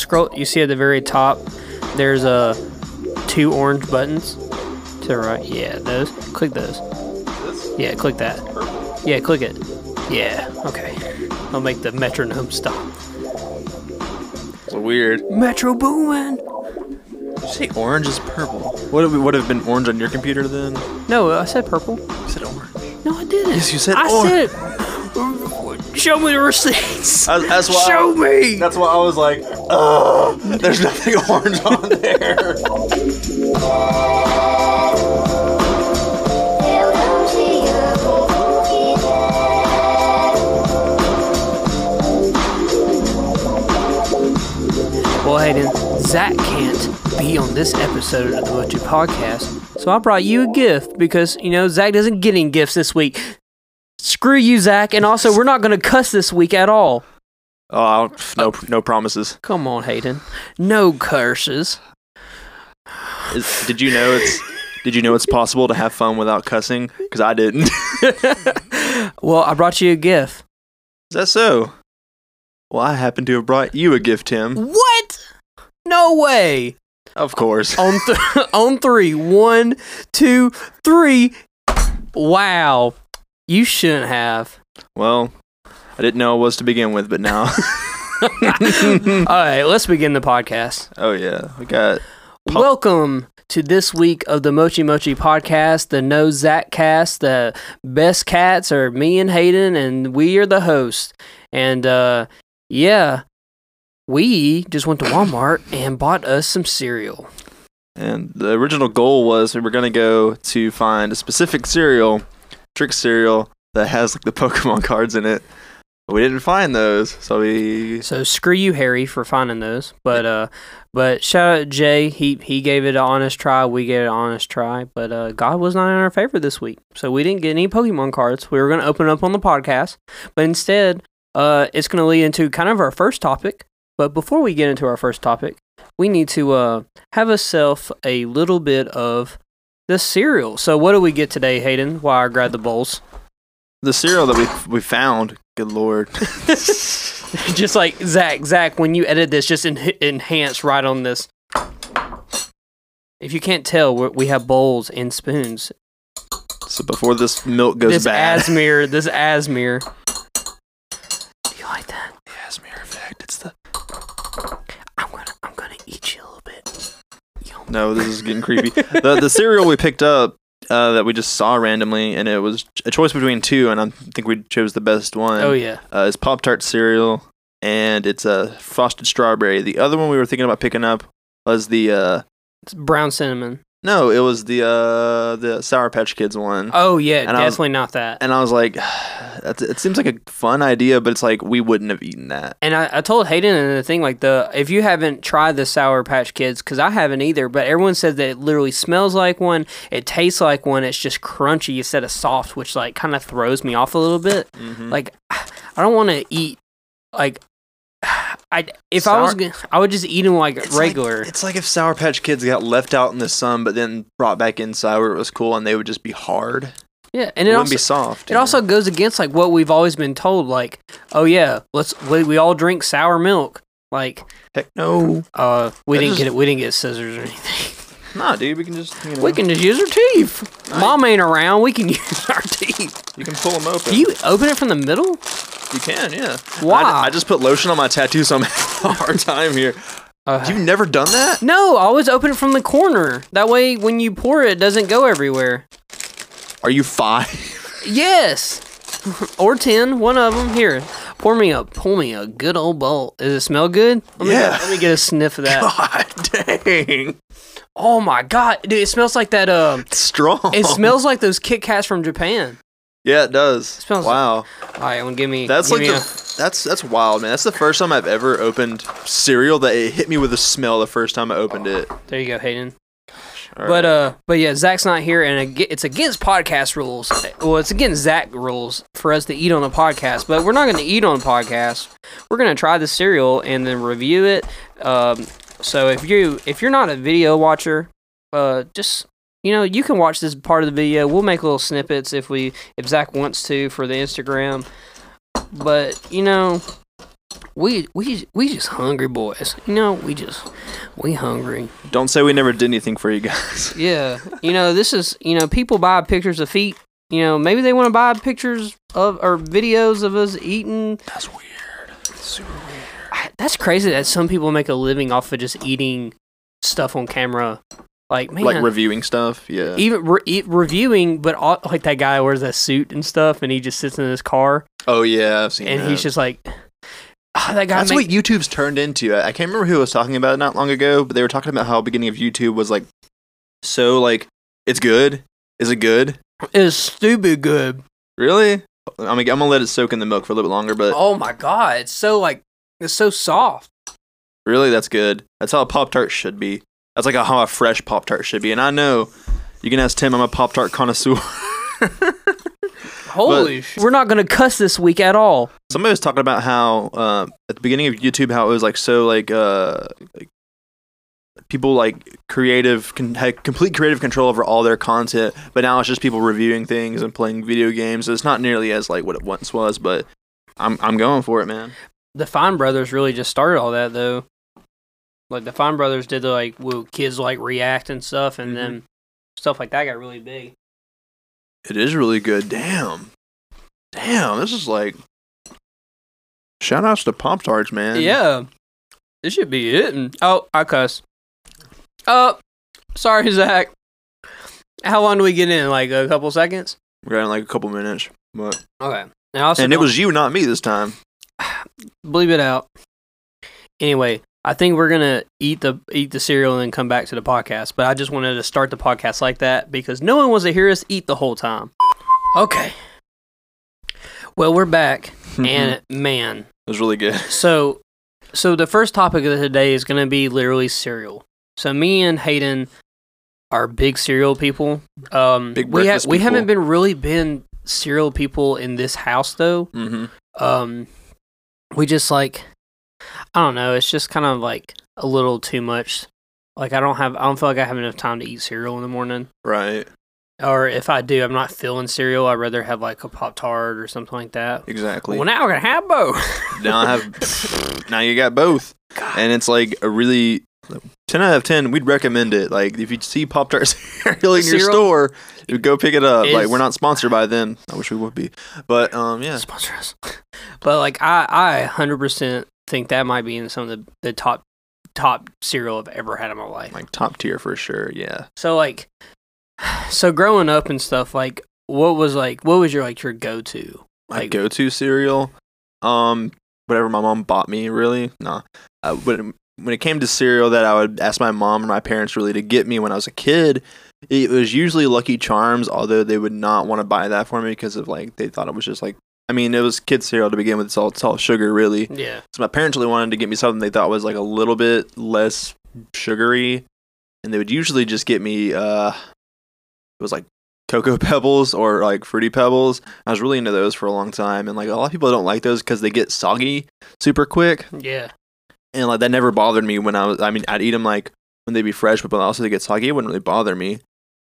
scroll. You see at the very top, there's a two orange buttons to the right. Yeah, those. Click those. Yeah, click that. Yeah, click it. Yeah. Okay. I'll make the metronome stop. It's weird. Metro Boomin. Did you say orange is purple? What would would have been orange on your computer then? No, I said purple. You said orange. No, I didn't. Yes, you said I orange. said. Show me the receipts. That's, that's why. Show me. That's why I was like, ugh. There's nothing orange on there. Well, Hayden, Zach can't be on this episode of the Mochi Podcast, so I brought you a gift because, you know, Zach doesn't get any gifts this week. Screw you, Zach, and also we're not going to cuss this week at all. Oh, no, no promises. Come on, Hayden. No curses. Is, did you know it's? Did you know it's possible to have fun without cussing? Because I didn't. Well, I brought you a gift. Is that so? Well, I happen to have brought you a gift, Tim. What? No way. Of course. On th- on three. One, two, three. Wow. You shouldn't have. Well, I didn't know it was to begin with, but now. All right, let's begin the podcast. oh yeah, we got. Pop- Welcome to this week of the Mochi Mochi podcast, the No Zach cast. The best cats are me and Hayden, and we are the host. And uh, yeah, we just went to Walmart and bought us some cereal. And the original goal was we were gonna go to find a specific cereal, trick cereal that has like the Pokemon cards in it. We didn't find those, so we. So screw you, Harry, for finding those. But uh, but shout out Jay. He he gave it an honest try. We gave it an honest try. But uh, God was not in our favor this week, so we didn't get any Pokemon cards. We were gonna open up on the podcast, but instead, uh, it's gonna lead into kind of our first topic. But before we get into our first topic, we need to uh have ourselves a little bit of the cereal. So what do we get today, Hayden? While I grab the bowls. The cereal that we we found. Good lord. just like Zach, Zach, when you edit this, just en- enhance right on this. If you can't tell, we're, we have bowls and spoons. So before this milk goes this bad. Asmir, this Asmir. Do you like that? The Asmir effect. It's the. I'm gonna, I'm gonna eat you a little bit. Yum. No, this is getting creepy. the the cereal we picked up uh, that we just saw randomly, and it was a choice between two, and I think we chose the best one. Oh yeah. uh, it's Pop Tart cereal, and it's a frosted strawberry. The other one we were thinking about picking up was the uh, It's brown cinnamon. No, it was the uh, the Sour Patch Kids one. Oh yeah, And I was- definitely not that. And I was like, it seems like a fun idea, but it's like we wouldn't have eaten that. And I, I told Hayden and the thing like the if you haven't tried the Sour Patch Kids because I haven't either, but everyone says that it literally smells like one, it tastes like one, it's just crunchy instead of soft, which like kind of throws me off a little bit. Mm-hmm. Like I don't want to eat like I if I was gonna, I would just eat them like It's regular. Like, it's like if Sour Patch Kids got left out in the sun, but then brought back inside where it was cool, and they would just be hard. yeah, and It it wouldn't also be soft. it know? also goes against like what we've always been told. Like oh yeah, let's we, we all drink sour milk. Like heck no, uh we That didn't just- get it. We didn't get scissors or anything. nah, dude. We can just you know We can just use our teeth. Mom ain't around. We can use our teeth. you can pull them open. Do you open it from the middle? You can, yeah. Why? I, I just put lotion on my tattoo, so I'm having a hard time here. Uh, You've never done that? no, I always open it from the corner. That way, when you pour it, it doesn't go everywhere. Are you five? Yes, or ten. One of them. Here, pour me a pull me a good old bowl. Does it smell good? Let me, Yeah. Let me get a sniff of that. God dang. Oh my god, dude! It smells like that. Um, It's strong. it smells like those Kit Kats from Japan. Yeah, it does. smells- wow. All right, well, give me. That's give like me the, that's that's wild, man. That's the first time I've ever opened cereal that it hit me with a smell the first time I opened it. there you go, Hayden. All But uh, but yeah, Zach's not here, and it's against podcast rules. Well, it's against Zach rules for us to eat on the podcast. But we're not going to eat on the podcast. We're going to try the cereal and then review it. Um, so if you if you're not a video watcher, uh, just you know you can watch this part of the video. We'll make little snippets if we if Zach wants to for the Instagram. But you know, we we we just hungry boys. You know, we just we hungry. Don't say we never did anything for you guys. Yeah, you know, this is you know, people buy pictures of feet. You know, maybe they want to buy pictures of or videos of us eating. That's weird. Super weird. That's crazy that some people make a living off of just eating stuff on camera. Like man, Like reviewing stuff. Yeah. even re- e- reviewing, but all, like that guy wears that suit and stuff, and he just sits in his car, Oh yeah, I've seen and that. he's just like, "Ah, that guy. That's make- what YouTube's turned into. I I can't remember who was talking about it not long ago, but they were talking about how beginning of YouTube was like so like it's good. Is it good? It's stupid good. Really? I mean, I'm gonna let it soak in the milk for a little bit longer, but Oh my god, it's so like it's so soft. really, that's good. That's how a Pop Tart should be. That's like how a fresh Pop Tart should be. And I know you can ask Tim. I'm a Pop Tart connoisseur. Holy sh! We're not gonna cuss this week at all. Somebody was talking about how uh, at the beginning of YouTube, how it was like so like uh like people like creative can had complete creative control over all their content, but now it's just people reviewing things and playing video games. So it's not nearly as like what it once was, but I'm I'm going for it, man. The Fine Brothers really just started all that though. Like the Fine Brothers did the like woo kids like react and stuff, and Mhm. then stuff like that got really big. It is really good. Damn, damn, this is like shout outs to Pop Tarts, man. Yeah, this should be it. And, oh, I cuss. Oh, sorry, Zach. How long do we get in? Like a couple seconds. we're got in like a couple minutes, but Okay. And, also and it was you, not me, this time. Bleep it out. Anyway, I think we're gonna eat the eat the cereal and then come back to the podcast. But I just wanted to start the podcast like that because no one wants to hear us eat the whole time. Okay. Well, we're back, and man, it was really good. so so the first topic of today is gonna be literally cereal. So me and Hayden are big cereal people. Um, Big we ha- breakfast we haven't been really been cereal people in this house though hmm um we just like i don't know it's just kind of like a little too much like i don't have i don't feel like i have enough time to eat cereal in the morning Right. or if i do i'm not feeling cereal i'd rather have like a pop tart or something like that Exactly. well now we're gonna have both now I have now you got both, God. and it's like a really ten out of ten. We'd recommend it. Like if you see Pop Tart cereal in your Cereal store, you go pick it up. like we're not sponsored by them. I wish we would be, but um, yeah, sponsor us but like i i 100% think that might be in some of the, the top top cereal i've ever had in my life like top tier for sure. Yeah. So like, so growing up and stuff, like, what was like, what was your like your go to? My Like- go-to cereal, um, whatever my mom bought me. Really, nah. Uh, when when it came to cereal that I would ask my mom or my parents really to get me when I was a kid, it was usually Lucky Charms. Although they would not want to buy that for me because of like they thought it was just like. I mean, it was kid cereal to begin with. It's all, it's all sugar, really. Yeah, So my parents really wanted to get me something they thought was like a little bit less sugary, and they would usually just get me. uh It was like cocoa pebbles or like fruity pebbles. I was really into those for a long time, and like a lot of people don't like those because they get soggy super quick, yeah, and like that never bothered me when I was. I mean, I'd eat them like when they'd be fresh, but when also they get soggy, it wouldn't really bother me.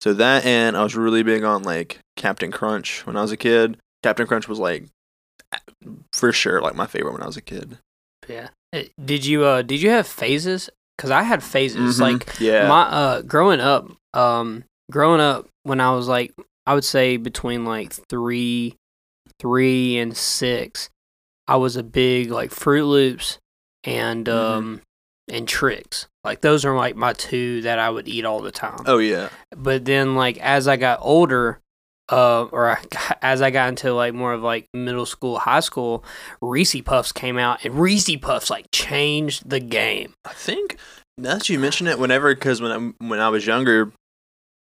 So that, and I was really big on like Captain Crunch when I was a kid. Captain Crunch was like for sure like my favorite when I was a kid. yeah. Did you uh did you have phases? Because I had phases. Mhm. Like yeah, my uh growing up, um, growing up when I was like, I would say between like three, three and six, I was a big like Froot Loops and Mhm. um and Trix. Like those are like my two that I would eat all the time. oh yeah. but then like as I got older, uh, or I as I got into like more of like middle school, high school, Reese Puffs came out, and Reese Puffs like changed the game. I think now that you mention it, whenever because when I, when I was younger,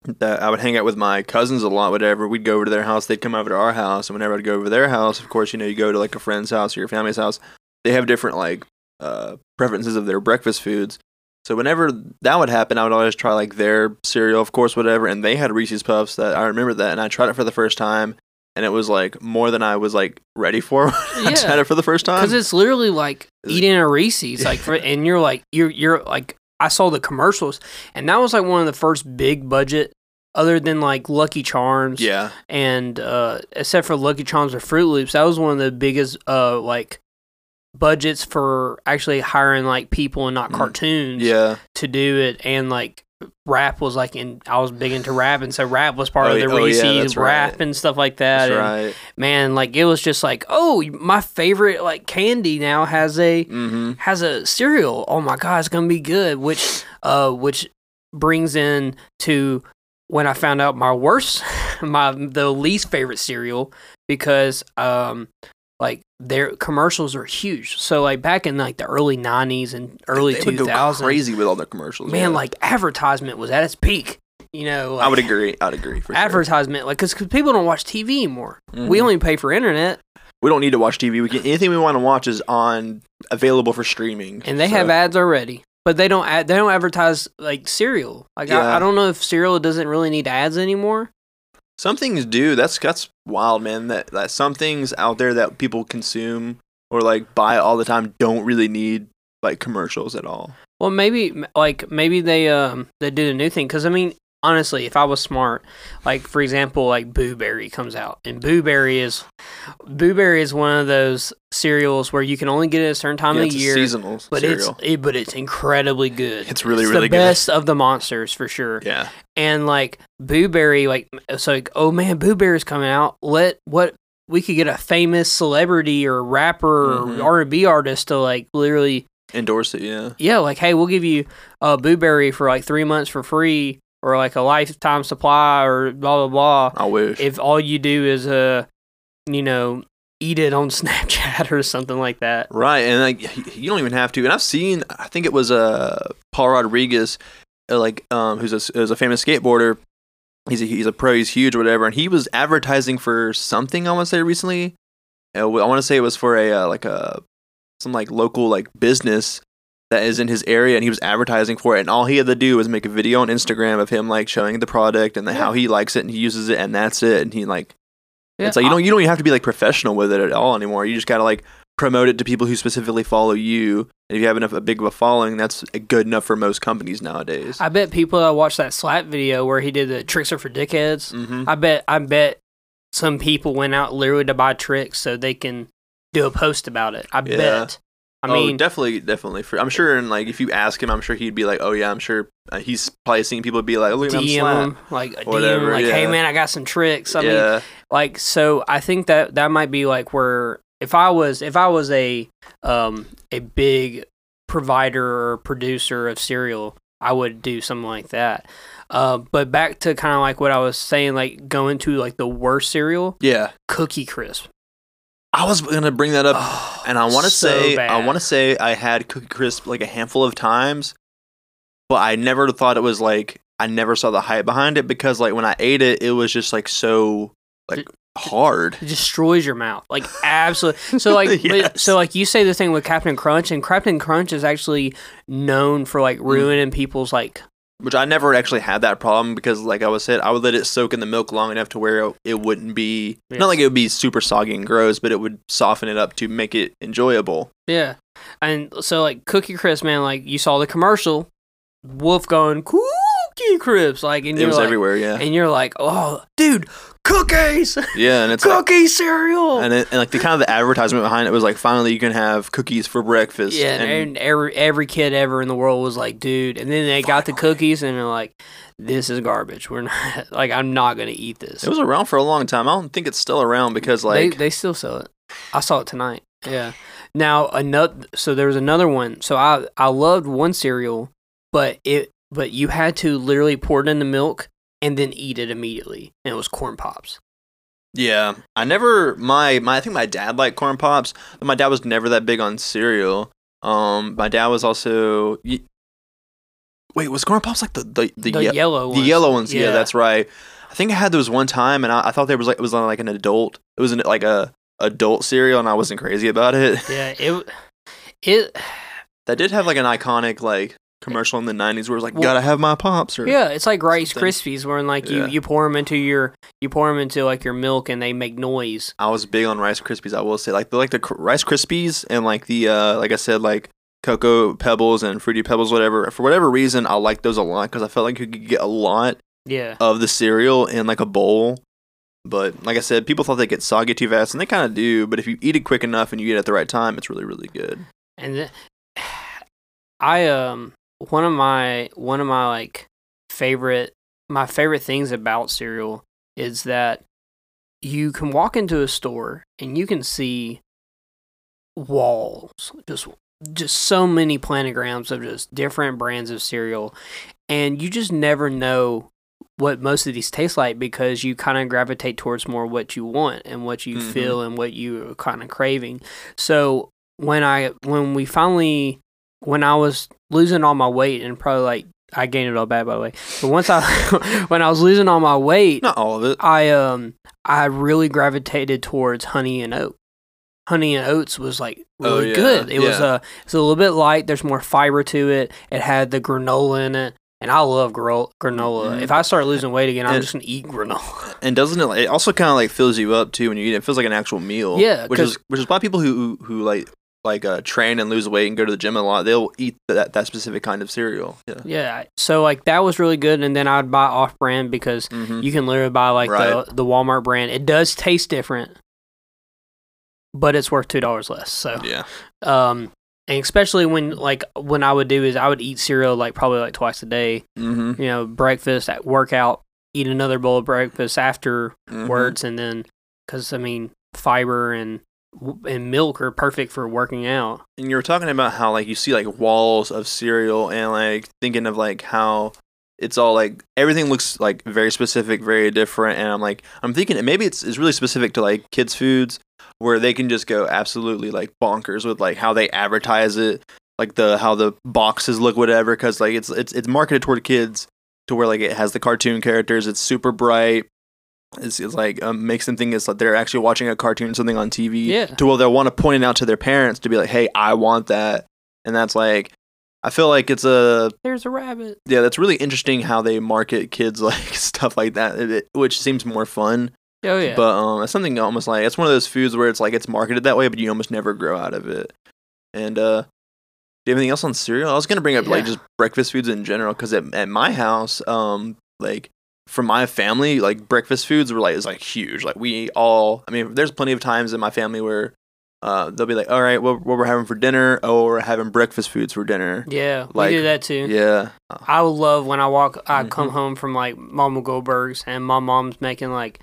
that I would hang out with my cousins a lot. Whatever, we'd go over to their house, they'd come over to our house, and whenever I'd go over to their house, of course, you know, you go to like a friend's house or your family's house. They have different like uh, preferences of their breakfast foods. So whenever that would happen, I would always try like their cereal, of course, whatever. And they had Reese's Puffs that I remember that, and I tried it for the first time, and it was like more than I was like ready for. when I Yeah. tried it for the first time. Because it's literally like eating a Reese's, like, for, and you're like, you're you're like, I saw the commercials, and that was like one of the first big budget, other than like Lucky Charms, yeah, and uh, except for Lucky Charms or Froot Loops, that was one of the biggest uh like budgets for actually hiring like people and not Mm. cartoons Yeah. to do it, and like rap was like in I was big into rap, and so rap was part Oh, of the oh, Reese's that's rap right. and stuff like that. That's and right. man, like it was just like, oh, my favorite like candy now has a Mm-hmm. has a cereal. Oh my god, it's gonna be good. Which uh which brings in to when I found out my worst my the least favorite cereal because um their commercials are huge. So like back in like the early nineties and early they two would go crazy with all their commercials. man, yeah. like advertisement was at its peak. You know, like, I would agree. I'd agree for sure. advertisement like because people don't watch TV anymore. We Mhm. only pay for internet, we don't need to watch TV. We can anything we want to watch is on available for streaming. and they So, have ads already. But they don't ad, they don't advertise like cereal. Like Yeah. I, I don't know if cereal doesn't really need ads anymore. Some things do. That's that's wild, man. That that some things out there that people consume or like buy all the time don't really need like commercials at all. Well, maybe like maybe they um they did a new thing because I mean honestly, if I was smart, like for example, like Boo Berry comes out and Boo Berry is Boo Berry is one of those cereals where you can only get it at a certain time Yeah, of it's the a year. seasonal But cereal. it's it, but it's incredibly good. It's really, It's really the good. best of the monsters for sure. yeah. And like Boo Berry, like so, like oh man, Boo Berry's coming out. Let what we could get a famous celebrity or rapper Mhm. or R and B artist to like literally Endorse it, yeah. yeah, like hey, we'll give you a Boo Berry for like three months for free or like a lifetime supply or blah blah blah. I wish. If all you do is uh, you know, eat it on Snapchat or something like that. Right, and like you don't even have to. And I've seen, I think it was uh, Paul Rodriguez, uh, like um, who's a, who's a famous skateboarder. He's a, he's a pro. He's huge, or whatever. And he was advertising for something. I want to say recently. Uh, I want to say it was for a uh, like a some like local like business that is in his area, and he was advertising for it. And all he had to do was make a video on Instagram of him like showing the product and the, how he likes it and he uses it, and that's it. And he like Yeah, it's like you don't you don't even have to be like professional with it at all anymore. You just gotta like promote it to people who specifically follow you. And if you have enough a big of a following, that's good enough for most companies nowadays. I bet people that watched that slap video where he did the Trix are for dickheads. hmm I bet I bet some people went out literally to buy Trix so they can do a post about it. I Yeah. bet. I oh, mean, definitely, definitely. For I'm sure, and like if you ask him, I'm sure he'd be like, "Oh yeah, I'm sure." Uh, he's probably seeing people be like, "Oh, "Look, I'm DM him like a DM Whatever, like, hey man, I got some Trix. I mean, like so I think that that might be like where if I was if I was a um a big provider or producer of cereal, I would do something like that. Uh, but back to kind of like what I was saying, like going to like the worst cereal, yeah. Cookie Crisp. I was gonna bring that up, Oh, and I want to so say, I want to say, I had Cookie Crisp like a handful of times, but I never thought it was like I never saw the hype behind it because like when I ate it, it was just like so like hard. It destroys your mouth, like absolutely. So like, Yes. so like you say the thing with Captain Crunch, and Captain Crunch is actually known for Mm. like ruining people's like Which I never actually had that problem because, like I was said, I would let it soak in the milk long enough to where it wouldn't be Yeah. not like it would be super soggy and gross, but it would soften it up to make it enjoyable. Yeah. And so like Cookie Crisp, man, like you saw the commercial, Wolf going Cookie Crisp, like and It you're was like, everywhere, yeah, and you're like, oh, dude, cookies, yeah, and it's like, cookie cereal. and, it, and like the kind of the advertisement behind it was like finally you can have cookies for breakfast. yeah, and, and, and every every kid ever in the world was like, dude, and then they got the cookies and they're like, this is garbage. We're not like, I'm not gonna eat this. it was around for a long time. I don't think it's still around because like they they still sell it. I saw it tonight. Yeah. Now another so there was another one. So I I loved one cereal, but it but you had to literally pour it in the milk and then eat it immediately, and it was corn pops. Yeah, I never my my I think my dad liked corn pops, but my dad was never that big on cereal. Um, my dad was also. y- Wait, was corn pops like the the the, The, ye- yellow the ones. yellow ones? Yeah. that's right. I think I had those one time, and I, I thought there was like it was on like an adult. It was an, like a adult cereal, and I wasn't crazy about it. yeah. It it that did have like an iconic like commercial in the '90s where it was like, Well- "Gotta have my pops." Or, yeah. It's like Rice Something. Krispies, where like you Yeah. you pour them into your you pour them into like your milk and they make noise. I was big on Rice Krispies. I will say, like the like the Rice Krispies and like the uh like I said, like Cocoa Pebbles and Fruity Pebbles, whatever. For whatever reason, I like those a lot because I felt like you could get a lot Yeah. of the cereal in like a bowl. But like I said, people thought they get soggy too fast, and they kind of do. But if you eat it quick enough and you eat it at the right time, it's really, really good. And th- I um one of my one of my like favorite my favorite things about cereal is that you can walk into a store and you can see walls just just so many planograms of just different brands of cereal and you just never know what most of these taste like because you kind of gravitate towards more what you want and what you Mhm. feel and what you are kind of craving so when i when we finally when i was losing all my weight and probably like i gained it all back by the way but once i when i was losing all my weight Not all of it. I um I really gravitated towards honey and oat. Honey and oats was like Oh, really yeah, good. It was yeah. uh it's a little bit light. There's more fiber to it. It had the granola in it, and I love granola. Mhm. if I start losing weight again, I'm And- just gonna eat granola. And doesn't it? Like, it also kind of like fills you up too when you eat it. It feels like an actual meal. Yeah, which is which is why people who who like like uh, train and lose weight and go to the gym a lot, they'll eat that that specific kind of cereal. Yeah. yeah, so like that was really good. And then I'd buy off brand because Mm-hmm. you can literally buy like Right. the the Walmart brand. It does taste different, but it's worth two dollars less. So Yeah. um and especially when like when i would do is i would eat cereal like probably like twice a day Mm-hmm. you know breakfast at workout eat another bowl of breakfast afterwards and then because i mean fiber and and milk are perfect for working out And you were talking about how like you see like walls of cereal and like thinking of like how it's all like everything looks like very specific, very different. And I'm like I'm thinking maybe it's it's really specific to like kids foods where they can just go absolutely like bonkers with like how they advertise it, like the how the boxes look, whatever. Because like it's it's it's marketed toward kids to where like it has the cartoon characters. It's super bright. It's, it's like um, makes them think it's like they're actually watching a cartoon, or something on TV. Yeah. To where they'll want to point it out to their parents to be like, "Hey, I want that," and that's like, I feel like it's a there's a rabbit yeah, that's really interesting how they market kids like stuff like that, it- it- which seems more fun. oh yeah But um, it's something almost like it's one of those foods where it's like it's marketed that way, but you almost never grow out of it. And uh, do you have anything else on cereal? I was gonna bring up like just breakfast foods in general because at, at my house, um, like for my family, like breakfast foods were like is like huge. Like we all, I mean, there's plenty of times in my family where. Uh, they'll be like, "All right, what, what we're having for dinner? Oh, we're having breakfast foods for dinner." yeah like, we do that too Yeah, i love when i walk i come Mhm. home from like mama goldberg's and my mom's making like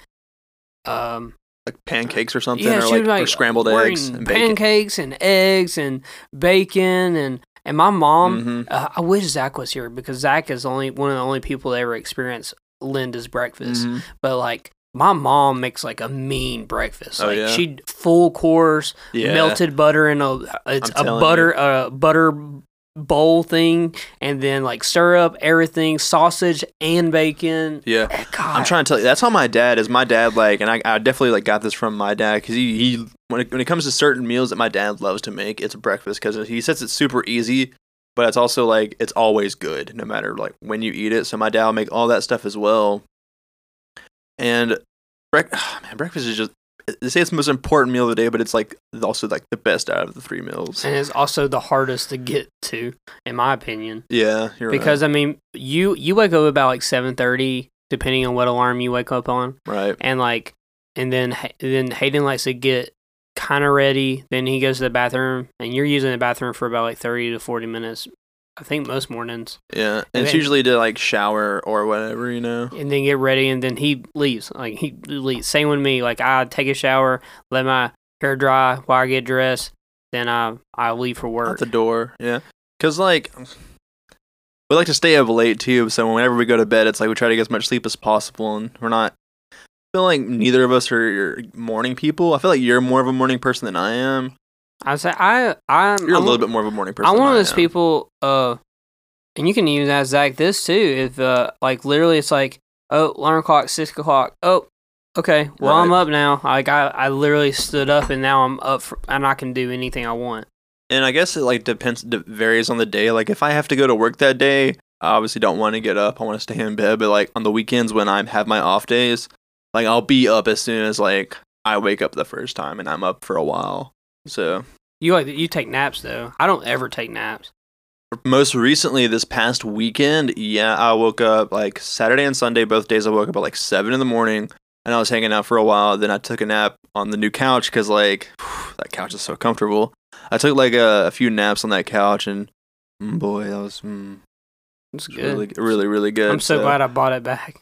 um like pancakes or something, Yeah, or like, like or scrambled eggs and bacon. pancakes and eggs and bacon and and my mom. Mhm. Uh, I wish Zach was here because Zach is only one of the only people that ever experienced Linda's breakfast. Mhm. But like my mom makes like a mean breakfast. Oh, like yeah? she full course Yeah. melted butter in a it's I'm a butter uh butter bowl thing and then like syrup, everything sausage and bacon. Yeah. Eh, God. I'm trying to tell you that's how my dad is. My dad like, and I, I definitely like got this from my dad because he, he when it, when it comes to certain meals that my dad loves to make, it's breakfast because he says it's super easy, but it's also like it's always good no matter like when you eat it. So my dad will make all that stuff as well. And brec- man, breakfast is just they say it's the most important meal of the day, but it's like also like the best out of the three meals. and it's also the hardest to get to, in my opinion. Yeah, because I mean, you you wake up about like seven thirty, depending on what alarm you wake up on, right. right. and like, and then then Hayden likes to get kind of ready. Then he goes to the bathroom, and you're using the bathroom for about like thirty to forty minutes. I think most mornings, Yeah, and it's then- usually to like shower or whatever, you know. and then get ready, and then he leaves. Like he leaves. Same with me. Like I take a shower, let my hair dry while I get dressed, then I I leave for work. At the door, yeah. Because like we like to stay up late too, so whenever we go to bed, it's like we try to get as much sleep as possible, and we're not. I feel like neither of us are morning people. I feel like you're more of a morning person than I am. I say I I'm You're a I'm- little bit more of a morning person. I'm one of those people, uh, and you can even ask Zach this too. If uh, like literally, it's like, oh, alarm clock, six o'clock. Oh, okay. Well, I'm up now. Like I, I literally stood up, and now I'm up, for, and I can do anything I want. And I guess it like depends, varies on the day. Like if I have to go to work that day, I obviously don't want to get up. I want to stay in bed. But like on the weekends when I have my off days, like I'll be up as soon as like I wake up the first time, and I'm up for a while. So You like you take naps though. I don't ever take naps. most recently this past weekend, yeah, I woke up like Saturday and Sunday, both days I woke up at like seven in the morning. and I was hanging out for a while. Then I took a nap on the new couch because like that couch is so comfortable. I took like a, a few naps on that couch, and mm, boy, that was mm, It's good. really, really, really good. I'm so glad I bought it back.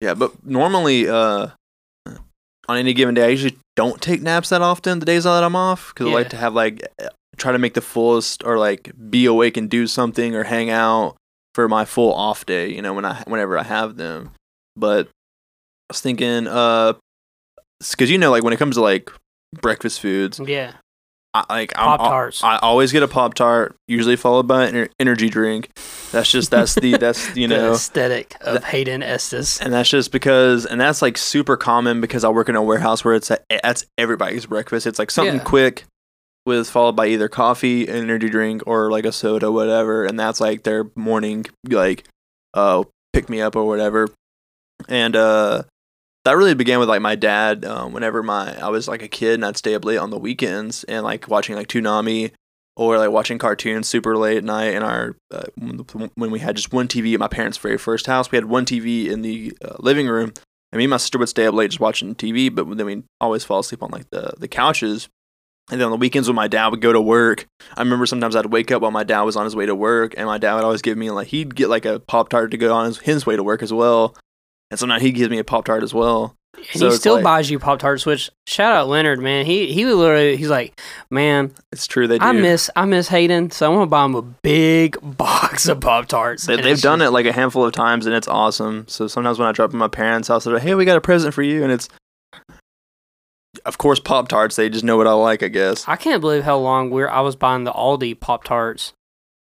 Yeah, but normally, uh, on any given day, I usually don't take naps that often. The days that I'm off, because I like to have like try to make the fullest or like be awake and do something or hang out for my full off day. You know, when I whenever I have them. But I was thinking, uh, because you know, like when it comes to like breakfast foods, Yeah. I, like I'm- Pop Tarts. I always get a pop tart, usually followed by an energy drink. That's just that's the that's you the know aesthetic of Hayden Estes. and that's just because, and that's like super common because I work in a warehouse where it's a, that's everybody's breakfast. It's like something Yeah. quick, with followed by either coffee, an energy drink, or like a soda, whatever. And that's like their morning, like, uh, pick me up or whatever. And uh, that really began with like my dad. Um, whenever my I was like a kid and I'd stay up late on the weekends and like watching like Toonami or like watching cartoons super late at night in our uh, when we had just one TV at my parents' very first house. We had one TV in the uh, living room, and me and my sister would stay up late just watching TV. But then we'd always fall asleep on like the the couches. And then on the weekends when my dad would go to work, I remember sometimes I'd wake up while my dad was on his way to work, and my dad would always give me like he'd get like a pop tart to go on his, his way to work as well. And so now he gives me a pop tart as well. And So he still like- buys you Pop Tarts, which shout out Leonard, man. He he literally he's like, Man, It's true they do. I miss I miss Hayden, so I'm gonna buy him a big box of Pop Tarts. They, they've done it like a handful of times and it's awesome. So sometimes when I drop at my parents' house, they're like, "Hey, we got a present for you," and it's, of course, Pop Tarts. They just know what I like, I guess. I can't believe how long we're I was buying the Aldi Pop Tarts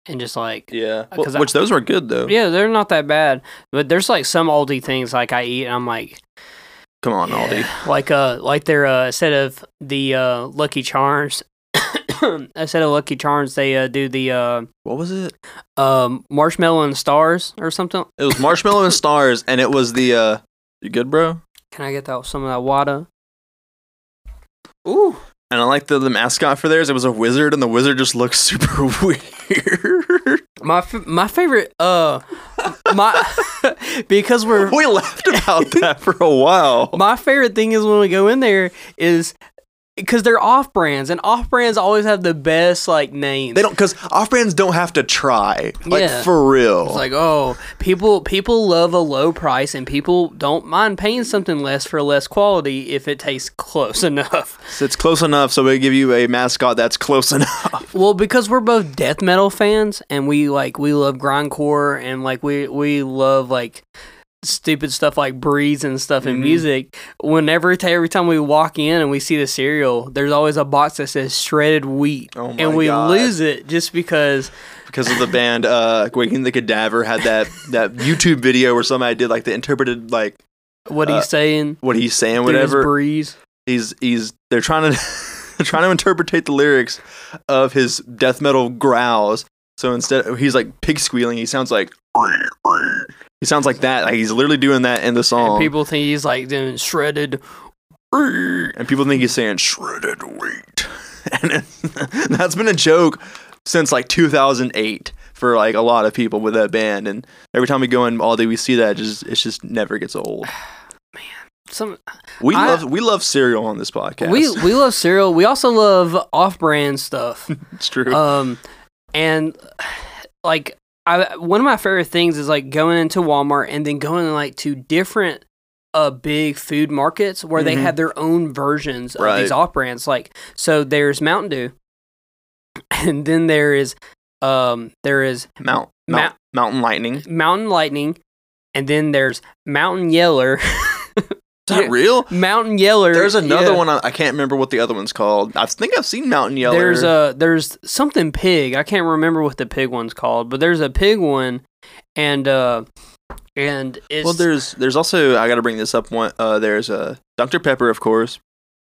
and just like Yeah, Uh, 'cause I- which those were good though. yeah, they're not that bad. But there's like some Aldi things like I eat and I'm like Come on, yeah. Aldi. Like uh like their uh instead of the uh Lucky Charms instead of Lucky Charms they uh do the uh What was it? um marshmallow and stars or something. It was marshmallow and stars, and it was the. uh You good, bro? Can I get that some of that water? Ooh. And I like the the mascot for theirs. It was a wizard, and the wizard just looks super weird. My f- my favorite uh my because we're we laughed about that for a while. my favorite thing is when we go in there is because they're off brands and off brands always have the best like names. They don't because off brands don't have to try. Like Yeah. for real. It's like oh people people love a low price and people don't mind paying something less for less quality if it tastes close enough. So it's close enough, so we give you a mascot that's close enough. Well, because we're both death metal fans and we like we love grindcore and like we we love like stupid stuff like breeds and stuff in Mhm. music. Whenever every time we walk in and we see the cereal, there's always a box that says shredded wheat, Oh my and we God. lose it just because. because of the band uh Waking the Cadaver had that that YouTube video where somebody did like the interpreted like What Uh, he's saying, what he's saying, whatever. breeze. He's he's they're trying to they're trying to interpretate the lyrics of his death metal growls. So instead he's like pig squealing, he sounds like he sounds like that. Like he's literally doing that in the And song. people think he's like doing shredded. and people think he's saying shredded wheat. And it- that's been a joke since like 2008 for like a lot of people with that band. And every time we go in all day, we see that. It just it just never gets old. Man, some We I- love we love cereal on this podcast. we we love cereal. We also love off-brand stuff. it's true. um and like I one of my favorite things is like going into Walmart and then going like to different uh big food markets where they Mhm. have their own versions of Right. these off brands like so there's Mountain Dew and then there is um there is Mount, Ma- Mount Mountain Lightning. Mountain Lightning and then there's Mountain Yeller that Yeah. real? Mountain Yeller There's another yeah. one. I I can't remember what the other one's called. I think I've seen Mountain Yeller. There's a there's something pig. I can't remember what the pig one's called, but there's a pig one, and uh, and it's well, there's there's also I got to bring this up. One uh, there's a Dr Pepper, of course.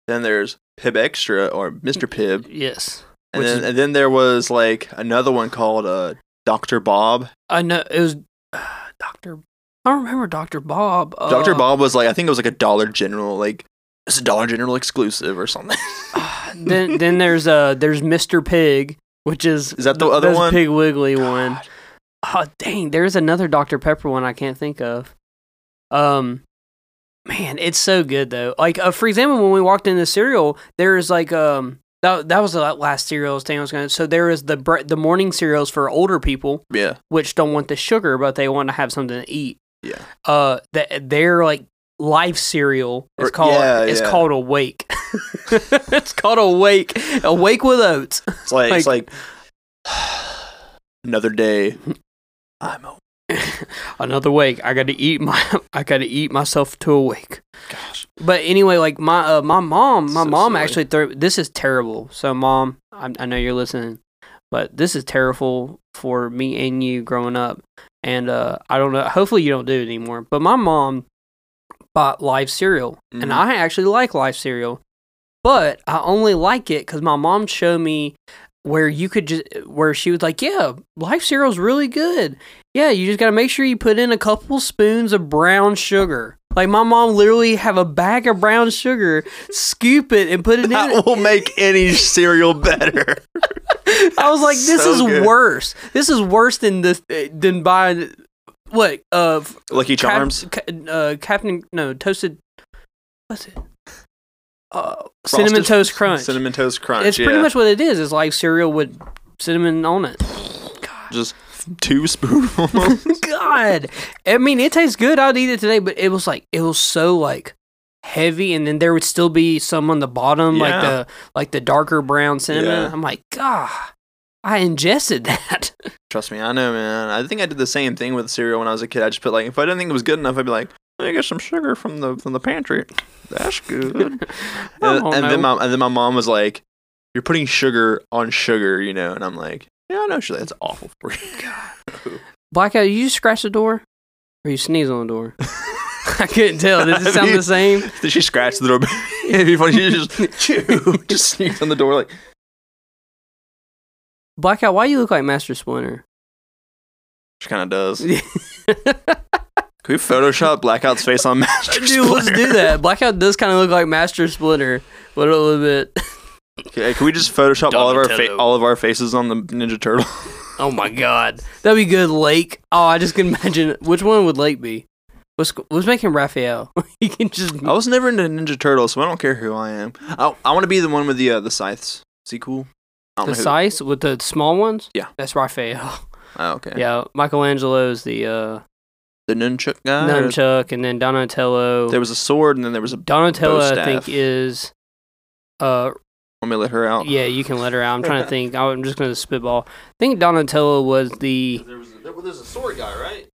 Then there's Pibb Xtra or Mr. Pibb. yes. and then is- and then there was like another one called uh Dr Bob. I know it was uh, Doctor. I don't remember Doctor Bob. Uh, Dr Bob was like I think it was like a Dollar General, like it's a Dollar General exclusive or something. then then there's uh there's Mr. Pig, which is Is that the th- other one? Piggly Wiggly one. God. Oh dang, there's another Dr. Pepper one I can't think of. Um, Man, it's so good though. Like uh, for example, when we walked in the cereal, there's like um that, that was the last cereals thing I was gonna. So there is the bre- the morning cereals for older people, Yeah. which don't want the sugar, but they want to have something to eat. Yeah. Uh, that they're like life cereal. It's called yeah, it's yeah. called Awake. it's called Awake. Awake with oats. It's like, it's like another day. I'm a Another wake. I got to eat my. I got to eat myself to awake. gosh. But anyway, like my uh, my mom, my So mom silly. actually threw. This is terrible. So mom, I, I know you're listening, but this is terrible for me and you growing up. And uh, I don't know. Hopefully you don't do it anymore. But my mom bought live cereal, and Mhm. I actually like live cereal, but I only like it because my mom showed me where you could just where she was like, yeah, live cereal's really good. Yeah, you just gotta make sure you put in a couple spoons of brown sugar. Like my mom literally have a bag of brown sugar, scoop it and put it in. That will make any cereal better. I was like, this So is good. worse. This is worse than this than buying what uh Lucky Charms. ca- uh Captain no toasted what's it uh cinnamon toast crunch. Cinnamon toast crunch. it's pretty yeah. much what it is. It's like cereal with cinnamon on it. just two spoonfuls. God, I mean, it tastes good. I'd eat it today, but it was like it was so like heavy, and then there would still be some on the bottom, like the like the darker brown cinnamon. Yeah. I'm like, God, I ingested that. Trust me, I know, man. I think I did the same thing with cereal when I was a kid. I just put like, if I didn't think it was good enough, I'd be like, let me get some sugar from the from the pantry. That's good. and, and then my and then my mom was like, "You're putting sugar on sugar," you know, and I'm like, "Yeah, I know, She's that's awful for you." Blackout, you scratch the door, or you sneeze on the door? I couldn't tell. Did it sound the same? Did she scratch the door? It'd be funny. She just chew, just sneaks on the door like. Blackout, why you look like Master Splinter? She kind of does. Can we Photoshop Blackout's face on Master Dude, let's do that. Blackout does kind of look like Master Splinter, but a little bit. Okay, can we just Photoshop all of our fa- Donatello. all of our faces on the Ninja Turtle? Oh my god, that'd be good. Lake. Oh, I just can imagine. Which one would Lake be? Let's let's make him Raphael. he can just. I was never into Ninja Turtles, so I don't care who I am. I, I want to be the one with the uh, the scythes. Is he cool? I don't the know who- size with the small ones. Yeah. that's Raphael. Oh, okay. Yeah, Michelangelo's the uh, The nunchuck guy. or- nunchuck, and then Donatello. There was a sword, and then there was a. Donatello, bow I think, is. Uh, Let me let her out. yeah, you can let her out. I'm trying to think. I'm just gonna spitball. I think Donatello was the. There was a, there, there's a sword guy, right?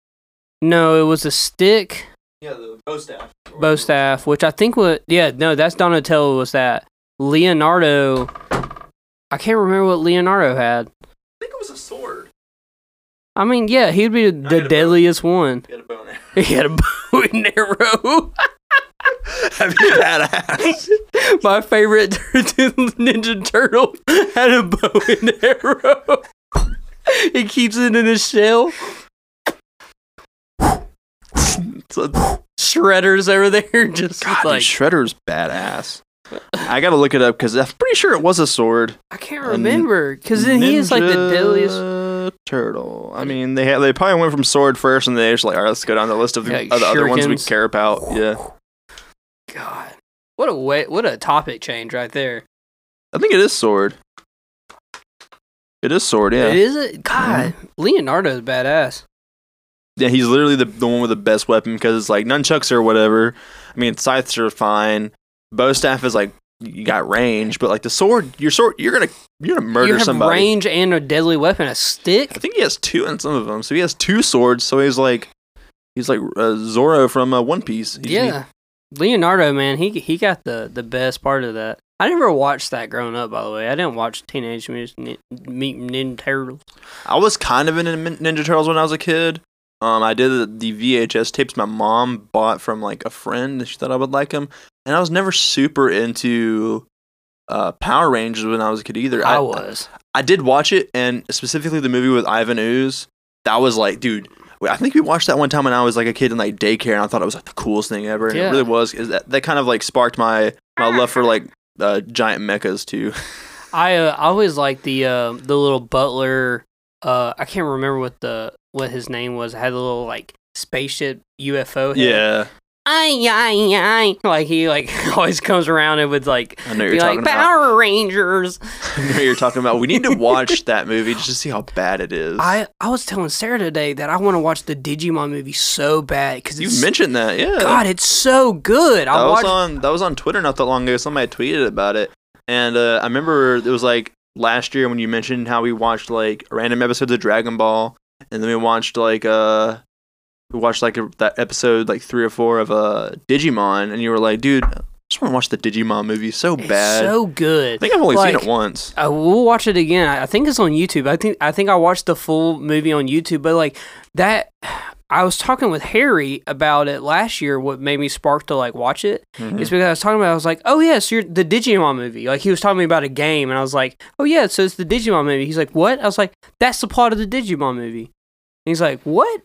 No, it was a stick. Yeah, the bow staff. bow staff, which I think was yeah, no, that's Donatello was that. Leonardo I can't remember what Leonardo had. I think it was a sword. I mean, yeah, he'd be the had a deadliest one. He had a bow and arrow. He had a bow and arrow. That'd be badass. My favorite Ninja Turtle had a bow and arrow. he keeps it in his shell. So, Shredders over there, just God, like dude, Shredder's badass. I gotta look it up because I'm pretty sure it was a sword. I can't remember because then he is like the deadliest. Turtle. I mean, they had, they probably went from sword first, and they just like, all right, let's go down the list of the, Yeah, of the other ones we care about. Yeah, God, what a way, what a topic change right there. I think it is sword. It is sword. Yeah, It is a God. Leonardo's badass. yeah. He's literally the the one with the best weapon because it's like nunchucks or whatever. I mean, scythes are fine. Bow staff is like you got range, but like the sword, your sword, you're gonna you're gonna murder you have somebody. range and a deadly weapon, a stick. I think he has two in some of them. So he has two swords. So he's like, he's like uh, Zoro from uh, One Piece. He's- yeah, Leonardo, man, he he got the the best part of that. I never watched that growing up. By the way, I didn't watch Teenage Mutant Ninja Turtles. I was kind of into Ninja Turtles when I was a kid. Um, I did the, the VHS tapes my mom bought from like a friend. She thought I would like them, and I was never super into uh, Power Rangers when I was a kid either. I was. I did watch it, and specifically the movie with Ivan Ooze. That was like, dude. I think we watched that one time when I was like a kid in like daycare, and I thought it was like the coolest thing ever. And Yeah. it really was. Is that that kind of like sparked my my love for like uh, giant mechas too. I uh, I always liked the uh, the little butler. Uh, I can't remember what the what his name was. It had a little like spaceship UFO. Head. yeah, ay ay ay. Like he like always comes around and would like I know you're be talking like about. Power Rangers. I know you're talking about. We need to watch that movie just to see how bad it is. I I was telling Sarah today that I want to watch the Digimon movie so bad because You've mentioned that, yeah. God, it's so good. I that was on that was on Twitter not that long ago. Somebody tweeted about it, and uh, I remember it was like last year when you mentioned how we watched like random episodes of Dragon Ball, and then we watched like uh we watched like a, that episode like three or four of uh Digimon, and you were like, dude, I just want to watch the Digimon movie so it's bad. so good. I think I've only seen it once. Uh, we'll watch it again. I I think it's on YouTube. I think I think I watched the full movie on YouTube. But like that, I was talking with Harry about it last year. What made me spark to like watch it Mhm. is because I was talking about. I was like, oh yes, you're the Digimon movie. Like he was talking about a game, and I was like, oh yeah, so it's the Digimon movie. He's like, what? I was like, that's the plot of the Digimon movie. And he's like, what?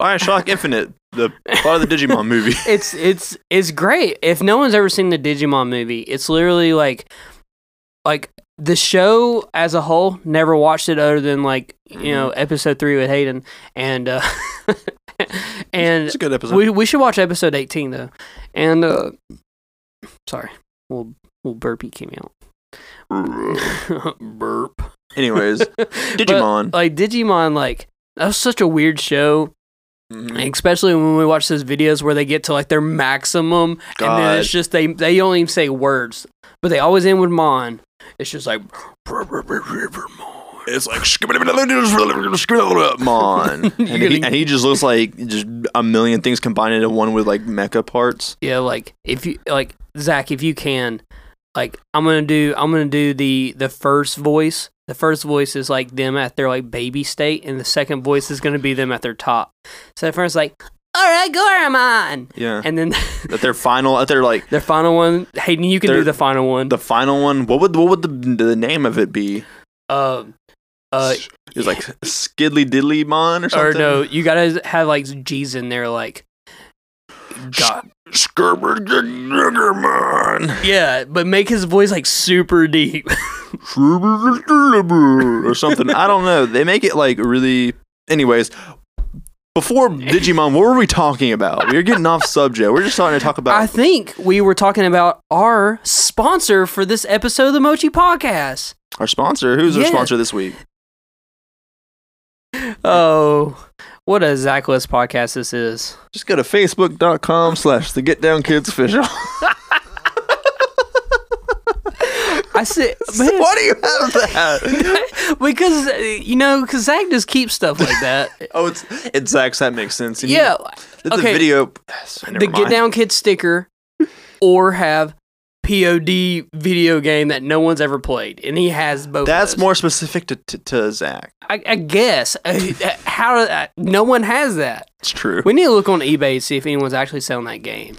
Bioshock Infinite, the part of the Digimon movie. it's it's it's great. If no one's ever seen the Digimon movie, it's literally like like the show as a whole. Never watched it other than like you know episode three with Hayden and uh, and It's a good episode. we we should watch episode eighteen though. And uh, sorry, little little burpee came out. Burp. Anyways, But, Digimon. like Digimon, like that was such a weird show. Mhm. Especially when we watch those videos where they get to like their maximum, and then it's just they they don't even say words, but they always end with "mon." It's just like It's like Mon, and, he, and he just looks like just a million things combined into one with like mecha parts. yeah, like if you like Zach, if you can, like I'm gonna do I'm gonna do the the first voice. The first voice is like them at their like baby state, and the second voice is gonna be them at their top. So the first like, all right, Goramon, Yeah, and then at their final, at their like their final one. Hayden, you can do the final one. the final one. What would what would the the name of it be? uh, uh, It's like Skidly Diddly Mon or something. or no, you gotta have like G's in there, like God, Skirber Mon. yeah, but make his voice like super deep. or something. I don't know. They make it like really. Anyways, before Digimon, what were we talking about? We were getting off subject. We're just starting to talk about. I think we were talking about our sponsor for this episode of the Mochi Podcast. Our sponsor. Who's our sponsor this week? Oh, what a Zachless podcast this is. Just go to facebook.com slash the Get Down Kids official. I said, man, Why do you have that? because you know, because Zach just keeps stuff like that. oh, it's it's Zach's. That makes sense. And you- yeah, the okay. video. the Get Down Kid sticker, or have POD video game that no one's ever played, and he has both. That's more specific to, to, to Zach. I, I guess. Uh, how? Uh, no one has that. It's true. We need to look on eBay to see if anyone's actually selling that game.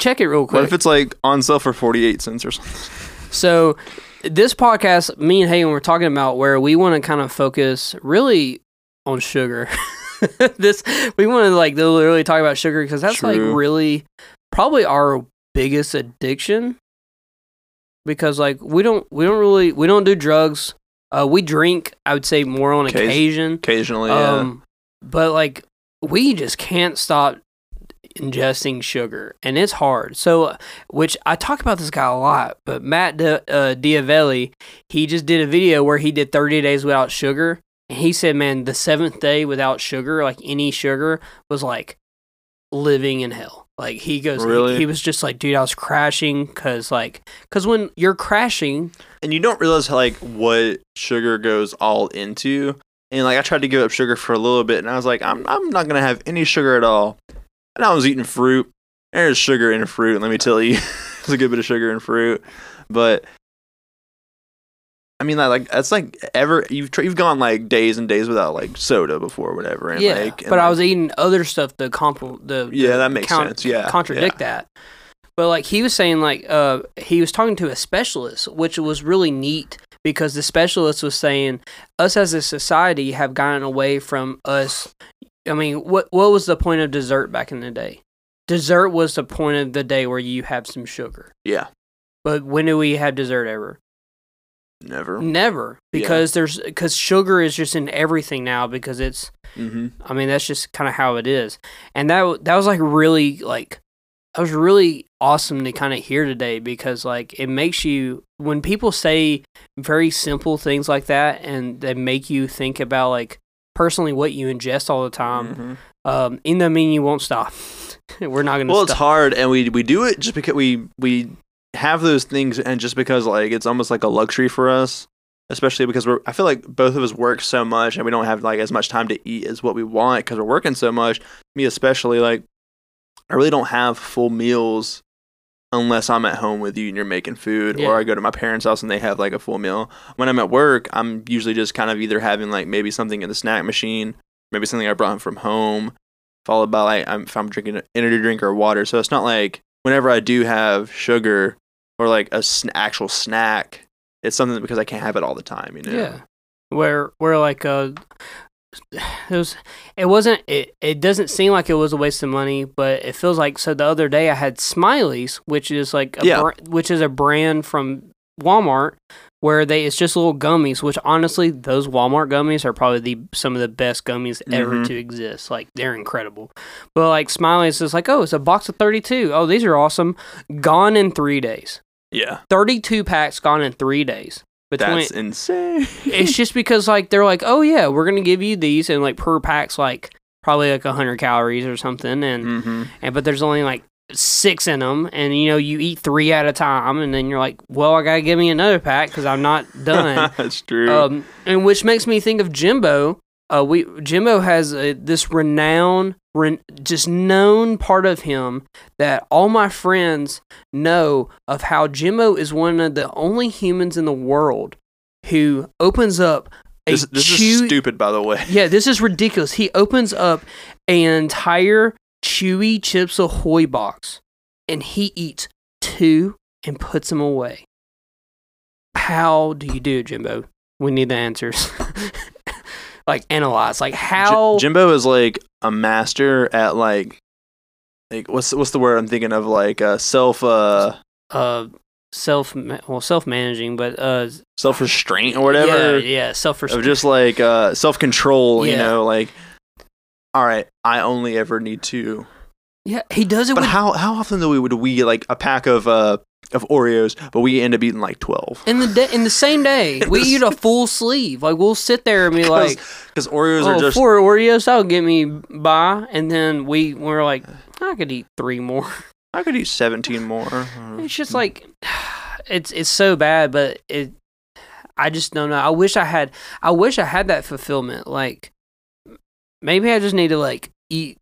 Check it real quick. What if it's like on sale for 48 cents or something? So, this podcast, me and Hayden were talking about where we want to kind of focus really on sugar. this we want to like literally talk about sugar because that's like really probably our biggest addiction. Because like we don't we don't really we don't do drugs. Uh, we drink. I would say more on Occasion- occasion. Occasionally, yeah. Um, but like we just can't stop ingesting sugar, and it's hard. So, uh, which I talk about this guy a lot, but Matt Di- uh, D'Avella, he just did a video where he did 30 days without sugar, and he said, man, the seventh day without sugar, like any sugar, was like living in hell. Like he goes, he- Really? he, was just like, dude, I was crashing because like, because when you're crashing, and you don't realize like what sugar goes all into. And like I tried to give up sugar for a little bit, and I was like, I'm I'm not gonna have any sugar at all. And I was eating fruit. There's sugar in fruit. and Let me tell you, there's a good bit of sugar in fruit. But I mean, like, like that's like ever you've tr- you've gone like days and days without like soda before, or whatever. And yeah, like, but I was eating other stuff to compl- the Yeah, the that makes count- sense. Yeah, contradict that. But like he was saying, like uh, he was talking to a specialist, which was really neat because the specialist was saying us as a society have gotten away from us. I mean, what what was the point of dessert back in the day? Dessert was the point of the day where you have some sugar. yeah, But when do we have dessert ever? Never. Never, because there's because sugar is just in everything now because it's Mm-hmm. I mean, that's just kind of how it is. And that that was like really like that was really awesome to kind of hear today because like it makes you when people say very simple things like that and they make you think about like personally what you ingest all the time. Mhm. Um, in the mean you won't stop. We're not gonna Well, it's hard, and we we do it just because we we have those things, and just because like it's almost like a luxury for us, especially because we're. I feel like both of us work so much, and we don't have like as much time to eat as what we want because we're working so much. Me especially, like I really don't have full meals unless I'm at home with you and you're making food, Yeah. or I go to my parents' house and they have like a full meal. When I'm at work, I'm usually just kind of either having like maybe something in the snack machine, maybe something I brought from home, followed by like I'm, if I'm drinking an energy drink or water. So it's not like whenever I do have sugar or like a sn- actual snack, it's something because I can't have it all the time. You know? Yeah. Where where like uh it was it wasn't it, it doesn't seem like it was a waste of money, but it feels like so the other day I had Smileys, which is like a Yeah. br- which is a brand from Walmart where they it's just little gummies, which honestly those Walmart gummies are probably the some of the best gummies ever Mhm. to exist. Like they're incredible. But like Smileys is like, "Oh, it's a box of 32. Oh, these are awesome." Gone in 3 days. Yeah. 32 packs gone in 3 days. Between That's insane. it's just because like they're like, oh yeah, we're gonna give you these, and like per pack's like probably like hundred calories or something, and hmm and but there's only like six in them, and you know you eat three at a time, and then you're like, well, I gotta give me another pack because I'm not done. That's true. um, and which makes me think of Jimbo. Uh, we Jimbo has uh, this renowned, ren- just known part of him that all my friends know of how Jimbo is one of the only humans in the world who opens up a this this chew- is stupid, by the way. yeah, this is ridiculous. He opens up an entire Chewy Chips Ahoy box and he eats two and puts them away. How do you do, it, Jimbo? We need the answers. like analyze, like J- how Jimbo is like a master at like like what's what's the word I'm thinking of like uh self uh uh self well self managing, but uh self restraint or whatever Yeah, yeah self of just like uh self control. You know, like all right, I only ever need two. yeah. He does it But with how how often do we would we like a pack of uh of Oreos, but we end up eating like twelve? in the day in the same day. We eat a full sleeve. Like we'll sit there and be like. Because Oreos oh, are just four Oreos, that'll get me by. And then we we're like, I could eat three more. I could eat seventeen more. It's just like, it's it's so bad, but it. I just don't know. I wish I had. I wish I had that fulfillment. Like, maybe I just need to like eat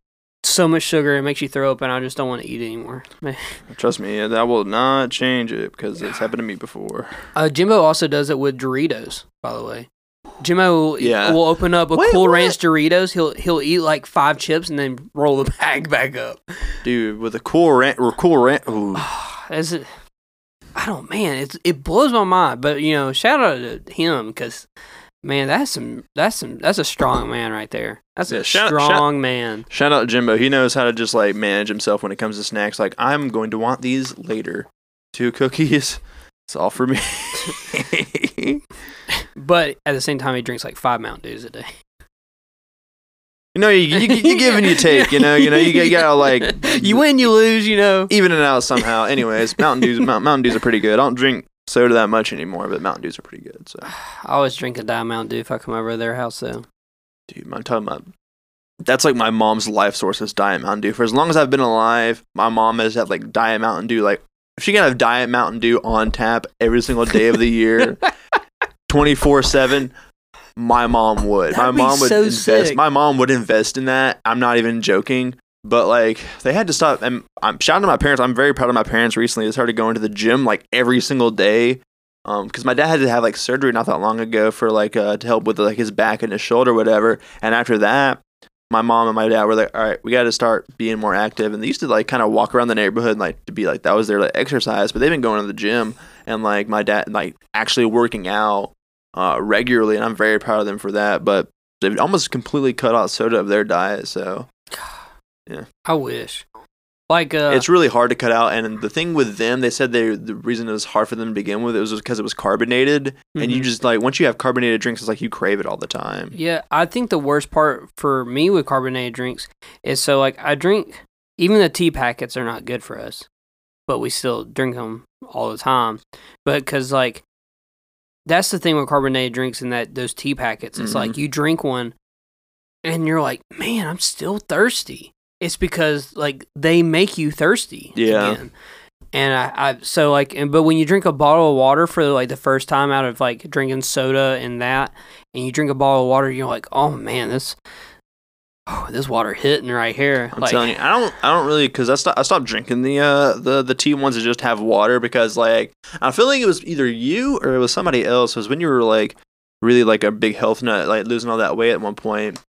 so much sugar it makes you throw up, and I just don't want to eat anymore. Trust me, that will not change it because it's happened to me before. Uh, Jimbo also does it with Doritos, by the way. Jimbo will, Yeah. will open up a Wait, Cool what? Ranch Doritos. He'll he'll eat like five chips and then roll the bag back up. Dude, with a cool Ranch or cool rant. Ooh. Is it? I don't, man. It's it blows my mind. But you know, shout out to him because, man, that's some that's some that's a strong man right there. That's Yeah, a shout- strong man. Shout out to Jimbo. He knows how to just like manage himself when it comes to snacks. Like, I'm going to want these later. Two cookies. It's all for me. But at the same time, he drinks like five Mountain Dews a day. You know, you, you, you give and you take. You know, you know, you, you gotta like You win, you lose. You know. even it out somehow. Anyways, Mountain Dews, Mountain Dews are pretty good. I don't drink soda that much anymore, but Mountain Dews are pretty good. So, I always drink a Diet Mountain Dew if I come over to their house. Though. dude, I'm talking about. That's like my mom's life source is Diet Mountain Dew. For as long as I've been alive, my mom has had like Diet Mountain Dew. Like, if she can have Diet Mountain Dew on tap every single day of the year, 24 7 my mom would my That'd be mom would so invest sick. my mom would invest in that i'm not even joking but like they had to stop and i'm shouting to my parents i'm very proud of my parents recently they started going to the gym like every single day um because my dad had to have like surgery not that long ago for like uh to help with like his back and his shoulder whatever and after that my mom and my dad were like all right we got to start being more active and they used to like kind of walk around the neighborhood and like to be like that was their like exercise but they've been going to the gym and like my dad like actually working out uh, regularly, and I'm very proud of them for that. But they've almost completely cut out soda of their diet, so I wish. Like uh, it's really hard to cut out. And the thing with them, they said they the reason it was hard for them to begin with it was because it was carbonated, and you Mhm. just like once you have carbonated drinks, it's like you crave it all the time. Yeah, I think the worst part for me with carbonated drinks is so like I drink even the tea packets are not good for us, but we still drink them all the time. But because like that's the thing with carbonated drinks and that those tea packets. It's Mhm. like you drink one, and you're like, man, I'm still thirsty. It's because like they make you thirsty. Yeah. Again. And I, I so like and but when you drink a bottle of water for like the first time out of like drinking soda and that and you drink a bottle of water you're like oh man this oh, this water hitting right here I'm like telling you, I don't, I don't really, because I stopped, I stopped drinking the, uh, the, the tea ones that just have water because, like, I feel like it was either you or it was somebody else. It was when you were like really like a big health nut, like losing all that weight at one point,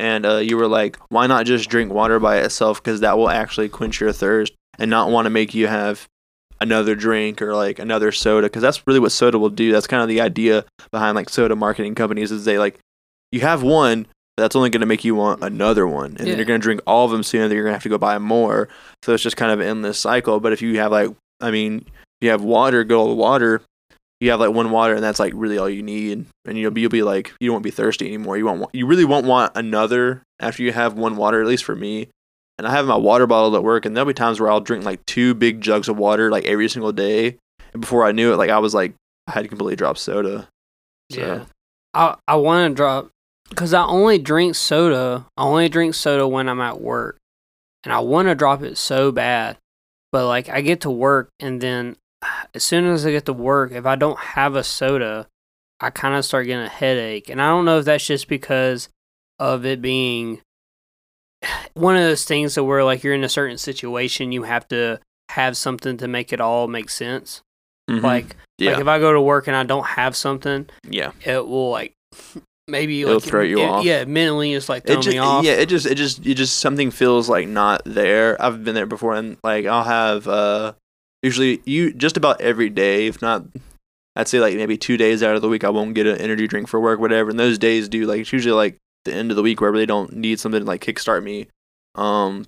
and uh, you were like, why not just drink water by itself? Because that will actually quench your thirst and not want to make you have another drink or like another soda. Because that's really what soda will do. That's kind of the idea behind like soda marketing companies is they like you have one that's only going to make you want another one and Yeah. then you're going to drink all of them soon and then you're going to have to go buy more so it's just kind of an endless cycle but if you have like i mean you have water good old water you have like one water and that's like really all you need and you'll be, you'll be like you won't be thirsty anymore. You won't want, you really won't want another after you have one water at least for me. And i have my water bottle at work and there'll be times where i'll drink like two big jugs of water like every single day. And before i knew it like i was like i had completely dropped soda. So- yeah. I I want to drop because I only drink soda I only drink soda when I'm at work. And I want to drop it so bad but like I get to work and then as soon as I get to work if I don't have a soda I kind of start getting a headache and I don't know if that's just because of it being one of those things that where like you're in a certain situation you have to have something to make it all make sense Mhm. like yeah like if I go to work and I don't have something yeah it will like maybe It'll like throw you it- off. Yeah, mentally it's like throwing it just me off. yeah it just it just it just something feels like not there i've been there before and like i'll have uh usually you just about every day if not i'd say like maybe two days out of the week i won't get an energy drink for work whatever. And those days do like it's usually like the end of the week where I really don't need something to like kickstart me. Um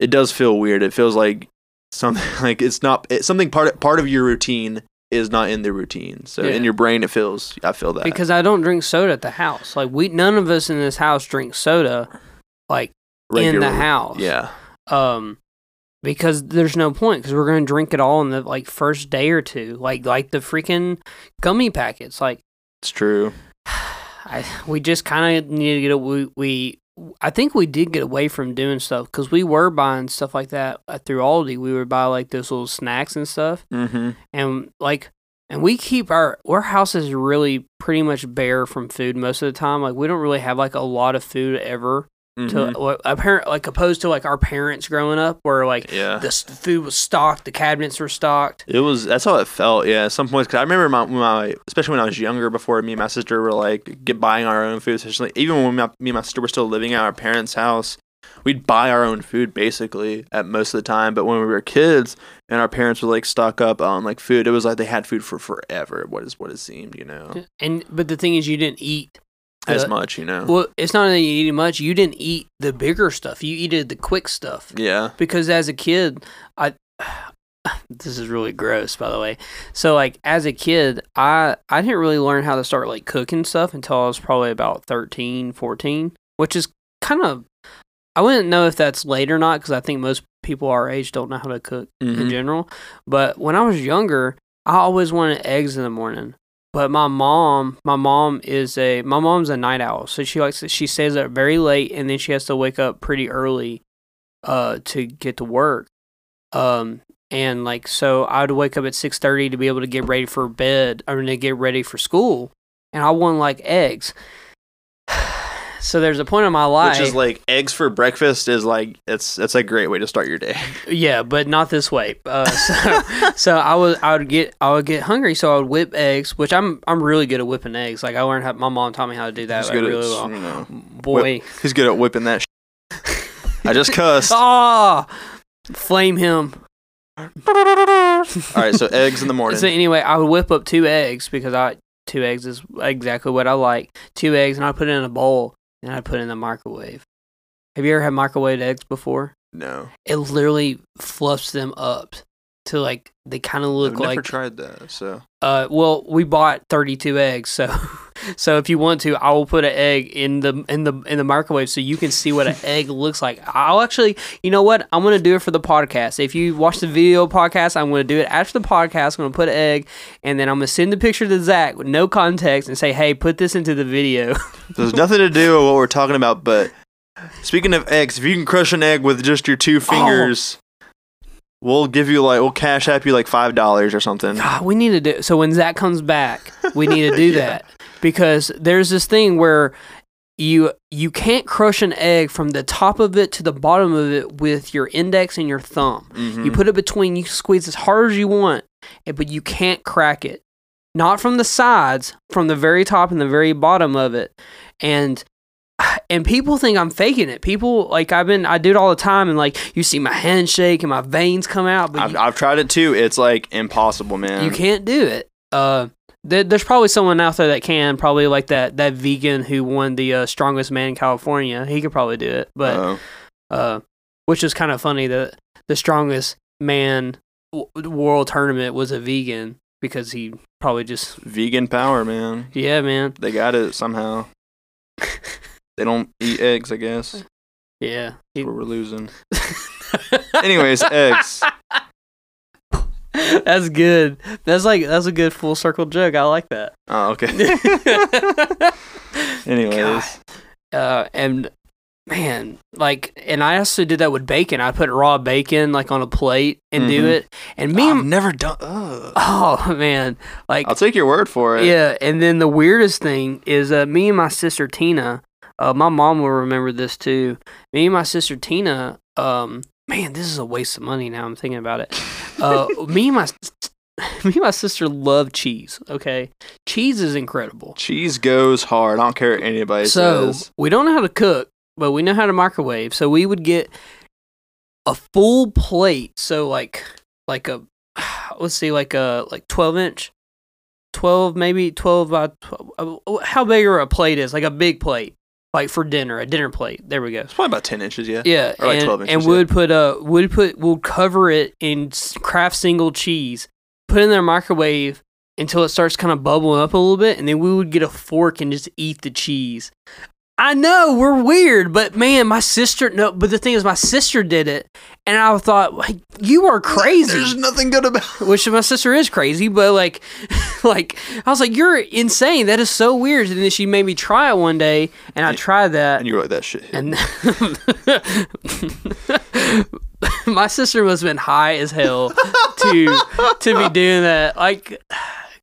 it does feel weird. It feels like something like it's not it's something part part of your routine is not in the routine. So Yeah. in your brain it feels i feel that. Because I don't drink soda at the house. Like we none of us in this house drink soda like in the house. yeah. Um because there's no point because we're going to drink it all in the like first day or two. Like like the freaking gummy packets. Like it's true I we just kind of need to get a, we, we I think we did get away from doing stuff because we were buying stuff like that uh, through Aldi. We would buy like those little snacks and stuff, mm-hmm and like, and we keep our our house is really pretty much bare from food most of the time. Like we don't really have like a lot of food ever. Mm-hmm. To what apparent like opposed to like our parents growing up, where like yeah the food was stocked, the cabinets were stocked. It was that's how it felt. Yeah, at some points. Cause I remember my, my especially when I was younger, before me and my sister were like get buying our own food. Especially even when my, me and my sister were still living at our parents' house, we'd buy our own food basically at most of the time. But when we were kids and our parents would like stock up on like food, it was like they had food for forever. What is what it seemed, you know, And but the thing is, you didn't eat as the- much, you know. Well, it's not that you eat much. You didn't eat the bigger stuff. You eated the quick stuff. yeah, Because as a kid, I this is really gross, by the way. So like as a kid, I I didn't really learn how to start like cooking stuff until I was probably about 13, 14, which is kind of I wouldn't know if that's late or not because I think most people our age don't know how to cook in Mhm. general. But when I was younger, I always wanted eggs in the morning. But my mom, my mom is a my mom's a night owl, so she likes to, she stays up very late, and then she has to wake up pretty early, uh, to get to work. Um, and like so, I'd wake up at six thirty to be able to get ready for bed, I or to get ready for school, and I want like eggs. So there's a point in my life, which is like eggs for breakfast is like it's it's a great way to start your day. Yeah, but not this way. Uh, so, so I was I would get I would get hungry, so I would whip eggs, which I'm I'm really good at whipping eggs. Like I learned how my mom taught me how to do that He's like, good at really well. you know, Boy, he's good at whipping that. I just cussed. ah, flame him. All right, so eggs in the morning. So anyway, I would whip up two eggs because I two eggs is exactly what I like. Two eggs, and I put it in a bowl, and I put it in the microwave. Have you ever had microwaved eggs before? no, It literally fluffs them up to like they kind of look I've never tried that. So Uh, well, we bought 32 eggs, so So if you want to, I will put an egg in the in the in the microwave so you can see what an egg looks like. I'll actually, you know what? I'm gonna do it for the podcast. If you watch the video podcast, I'm gonna do it after the podcast. I'm gonna put an egg, and then I'm gonna send the picture to Zach with no context and say, "Hey, put this into the video." There's nothing to do with what we're talking about, but speaking of eggs, if you can crush an egg with just your two oh. fingers, we'll give you like we'll cash app you like five dollars or something. God, we need to do so when Zach comes back, we need to do that because there's this thing where you you can't crush an egg from the top of it to the bottom of it with your index and your thumb. Mhm. You put it between, you squeeze as hard as you want, but you can't crack it. Not from the sides, from the very top and the very bottom of it. And and people think I'm faking it. People like I've been I do it all the time and like you see my hand shake and my veins come out, but I've, you, I've tried it too. It's like impossible, man. you can't do it. Uh, there's probably someone out there that can, probably like that that vegan who won the uh, strongest man in California. He could probably do it, but Uh-oh. uh, which is kind of funny that the strongest man w- world tournament was a vegan because he probably just vegan power, man. yeah, man, They got it somehow. they don't eat eggs, I guess. Yeah. He- we're losing. Anyways, eggs. that's good. That's like that's a good full circle joke. I like that. Oh, okay. Anyways, uh, and man, like, and I also did that with bacon. I put raw bacon like on a plate and do Mhm. it. And me, I've never done. Ugh. oh man, like, I'll take your word for it. yeah. And then the weirdest thing is, uh, me and my sister Tina. Uh, my mom will remember this too. Me and my sister Tina. Um, man, this is a waste of money. Now I'm thinking about it. Uh, me and my me and my sister love cheese. Okay, cheese is incredible. Cheese goes hard. I don't care what anybody So says. we don't know how to cook, but we know how to microwave. So we would get a full plate. So like like a let's see like a like twelve inch, twelve maybe twelve by 12, uh, how big are a plate is like a big plate like for dinner a dinner plate. There we go. It's probably about ten inches. Yeah. Yeah, Or like and, 12 and inches, would put uh would put we'll cover it in Kraft single cheese, put it in their microwave until it starts kind of bubbling up a little bit, and then we would get a fork and just eat the cheese. I know we're weird, but man, my sister no. But the thing is, my sister did it, and I thought, like, you are crazy. There's nothing good about. Which my sister is crazy, but like, like I was like, you're insane. That is so weird. And then she made me try it one day, and I tried that, And you were like that shit. hit. and my sister must have been high as hell to to be doing that like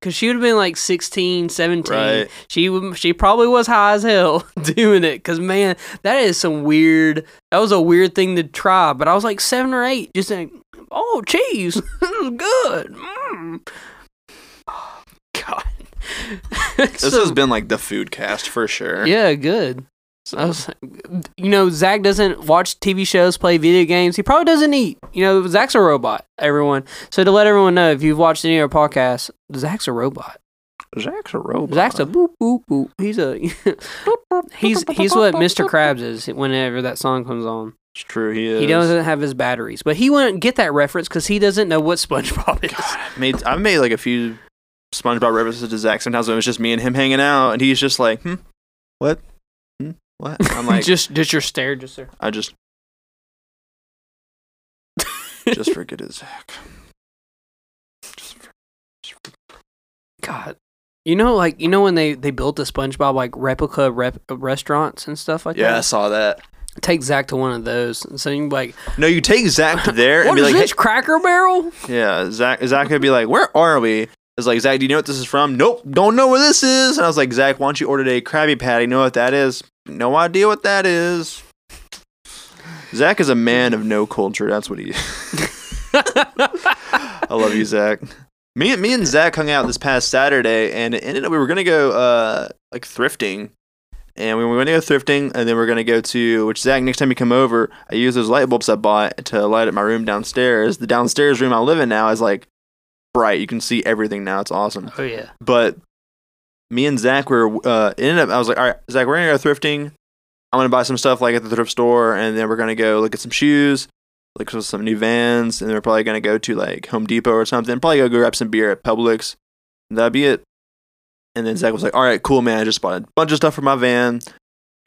because she would have been like 16 17 Right. she she probably was high as hell doing it because man that is some weird that was a weird thing to try but i was like seven or eight just saying oh cheese this is good mm. god This has been like the food cast for sure. yeah, good. I was, you know, Zach doesn't watch TV shows, play video games. He probably doesn't eat. You know, Zach's a robot. Everyone. So to let everyone know, if you've watched any of our podcasts, Zach's a robot. Zach's a robot. Zach's a boop boop boop. He's a he's he's what Mr. Krabs is whenever that song comes on. It's true. He is. He doesn't have his batteries, but he wouldn't get that reference because he doesn't know what SpongeBob is. I've made I've made like a few SpongeBob references to Zach. Sometimes when it was just me and him hanging out, and he's just like, "Hmm, what? What?" I'm like, just just your stare, just there. I just just forget it, Zach. Just God. You know, like you know when they they built the SpongeBob like replica rep- restaurants and stuff like that? yeah, I saw that. Take Zach to one of those, and so you like, No, you take Zach to there and be is like, this Cracker Barrel?" yeah, Zach. Zach could be like, "Where are we?" It's like Zach, do you know what this is from? Nope, don't know where this is. And I was like, Zach, why don't you order a Krabby Patty? You know what that is? No idea what that is. Zach is a man of no culture. That's what he is. I love you, Zach. Me, and me and Zach hung out this past Saturday, and it ended up we were gonna go uh like thrifting, and we were gonna go thrifting, and then we're gonna go to which Zach. Next time you come over, I use those light bulbs I bought to light up my room downstairs. The downstairs room I live in now is like bright. You can see everything now. It's awesome. oh yeah, But me and Zach were uh ended up. I was like, all right, Zach, we're gonna go thrifting. I'm gonna buy some stuff like at the thrift store, and then we're gonna go look at some shoes, look for some new Vans, and then we're probably gonna go to like Home Depot or something. Probably go grab some beer at Publix. That'd be it. And then Zach was like, "All right, cool, man. I just bought a bunch of stuff for my van.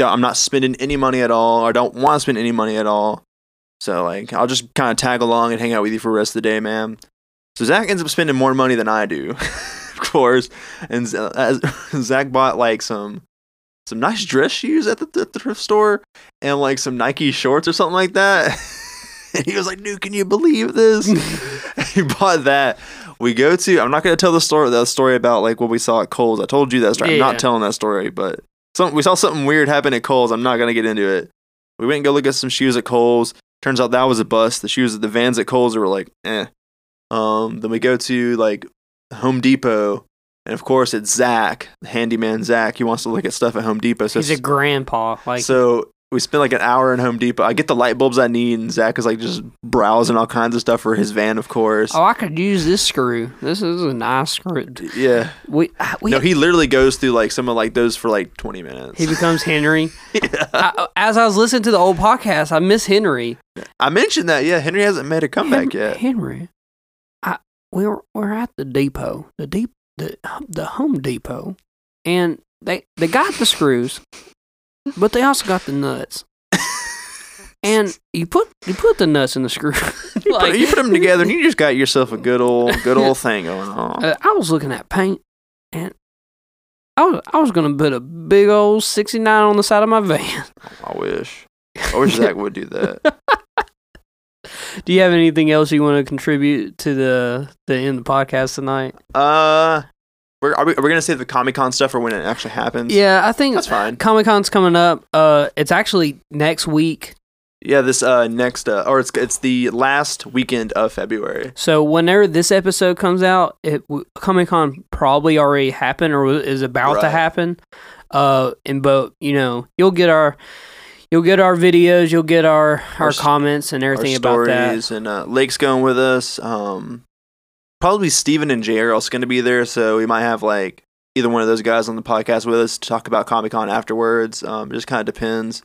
I'm not spending any money at all, or don't want to spend any money at all. So like, I'll just kind of tag along and hang out with you for the rest of the day, man." So Zach ends up spending more money than I do, course. And as, Zach bought like some some nice dress shoes at the, at the thrift store and like some Nike shorts or something like that. and he was like, "Dude, can you believe this?" he bought that. We go to. I'm not going to tell the story. The story about like what we saw at Kohl's. I told you that story. I'm Yeah. not telling that story, but some we saw something weird happen at Kohl's. I'm not going to get into it. We went and go look at some shoes at Kohl's. Turns out that was a bust. The shoes at the Vans at Kohl's were like, eh. Um. Then we go to like Home Depot. And of course, it's Zach, the handyman Zach. He wants to look at stuff at Home Depot. So He's a grandpa. Like so we spent like an hour in Home Depot. I get the light bulbs I need, and Zach is like just browsing all kinds of stuff for his van, of course. Oh, I could use this screw. This is a nice screw. Yeah. We, uh, we No, he literally goes through like some of like those for like twenty minutes. he becomes Henry. Yeah. I, uh, as I was listening to the old podcast, I miss Henry. I mentioned that. Yeah, Henry hasn't made a comeback Hen- yet. Henry, were we're at the depot, the deep the the Home Depot, and they they got the screws, but they also got the nuts. And you put you put the nuts in the screw. You put, you put them together, and you just got yourself a good old good old thing going on. Uh, I was looking at paint, and I was I was gonna put a big old sixty nine on the side of my van. I wish. I wish Zach would do that. Do you have anything else you want to contribute to the the end of the podcast tonight? Uh, we're, are we are we gonna say the Comic Con stuff or when it actually happens? Yeah, I think that's fine. Comic Con's coming up. Uh, it's actually next week. Yeah, this uh next uh, or it's it's the last weekend of February. So whenever this episode comes out, it Comic Con probably already happened or is about to happen. Uh, and but you know you'll get our you'll get our videos, you'll get our our, Our comments and everything our about that. stories and uh, Lake's going with us. Um, probably Steven and Jay are also going to be there, so we might have like either one of those guys on the podcast with us to talk about Comic Con afterwards. Um, it just kind of depends.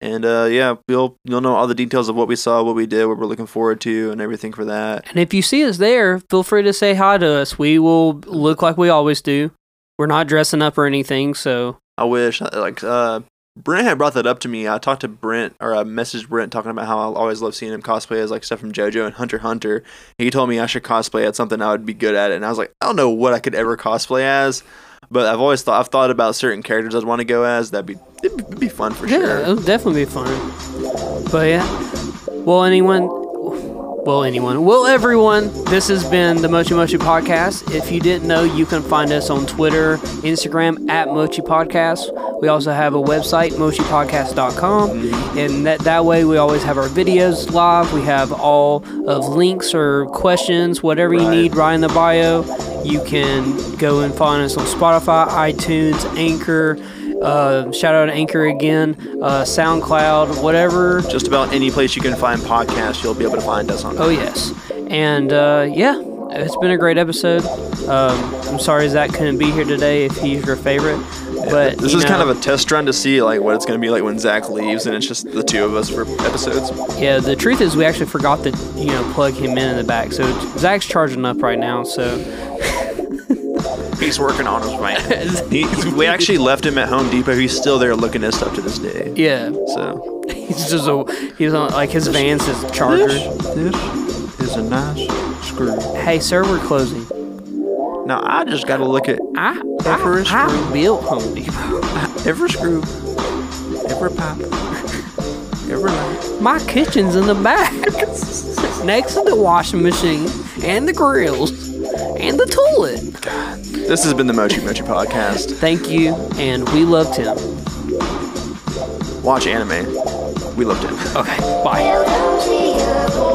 And uh, yeah, you'll you'll know all the details of what we saw, what we did, what we're looking forward to, and everything for that. And if you see us there, feel free to say hi to us. We will look like we always do. We're not dressing up or anything, so I wish like uh, Brent had brought that up to me. I talked to Brent or I messaged Brent talking about how I always love seeing him cosplay as like stuff from JoJo and Hunter Hunter. He told me I should cosplay at something I would be good at it, and I was like, I don't know what I could ever cosplay as, but I've always thought I've thought about certain characters I'd want to go as. That'd be it'd be fun for yeah, sure. it'll definitely be fun. But yeah, well, anyone, well, anyone, well, everyone. This has been the Mochi Mochi Podcast. If you didn't know, you can find us on Twitter, Instagram at Mochi Podcast. We also have a website, mochipodcast.com, and that that way we always have our videos live. We have all of links or questions, whatever you Right. need, right in the bio. You can go and find us on Spotify, iTunes, Anchor. Uh, shout out to Anchor again, uh, SoundCloud, whatever. Just about any place you can find podcasts, you'll be able to find us on. Oh yes, and uh, yeah, it's been a great episode. Um, I'm sorry Zach couldn't be here today if he's your favorite, but This is kind of a test run to see like what it's going to be like when Zach leaves, and it's just the two of us for episodes. yeah. The truth is, we actually forgot to you know plug him in in the back, so Zach's charging up right now. So He's working on his van. He, we actually left him at Home Depot. He's still there looking at stuff to this day. yeah, So he's just a he's on like his van's his charger. this is a nice screw. Hey, sir, we're closing. Now I just got to look at I Every I, I screw. built Home Depot. every screw, every pipe, every light. My kitchen's in the back, next to the washing machine and the grills and the toilet. This has been the Mochi Mochi podcast. Thank you, and we love Tim. Watch anime. We love it. Okay, bye. Hello to you.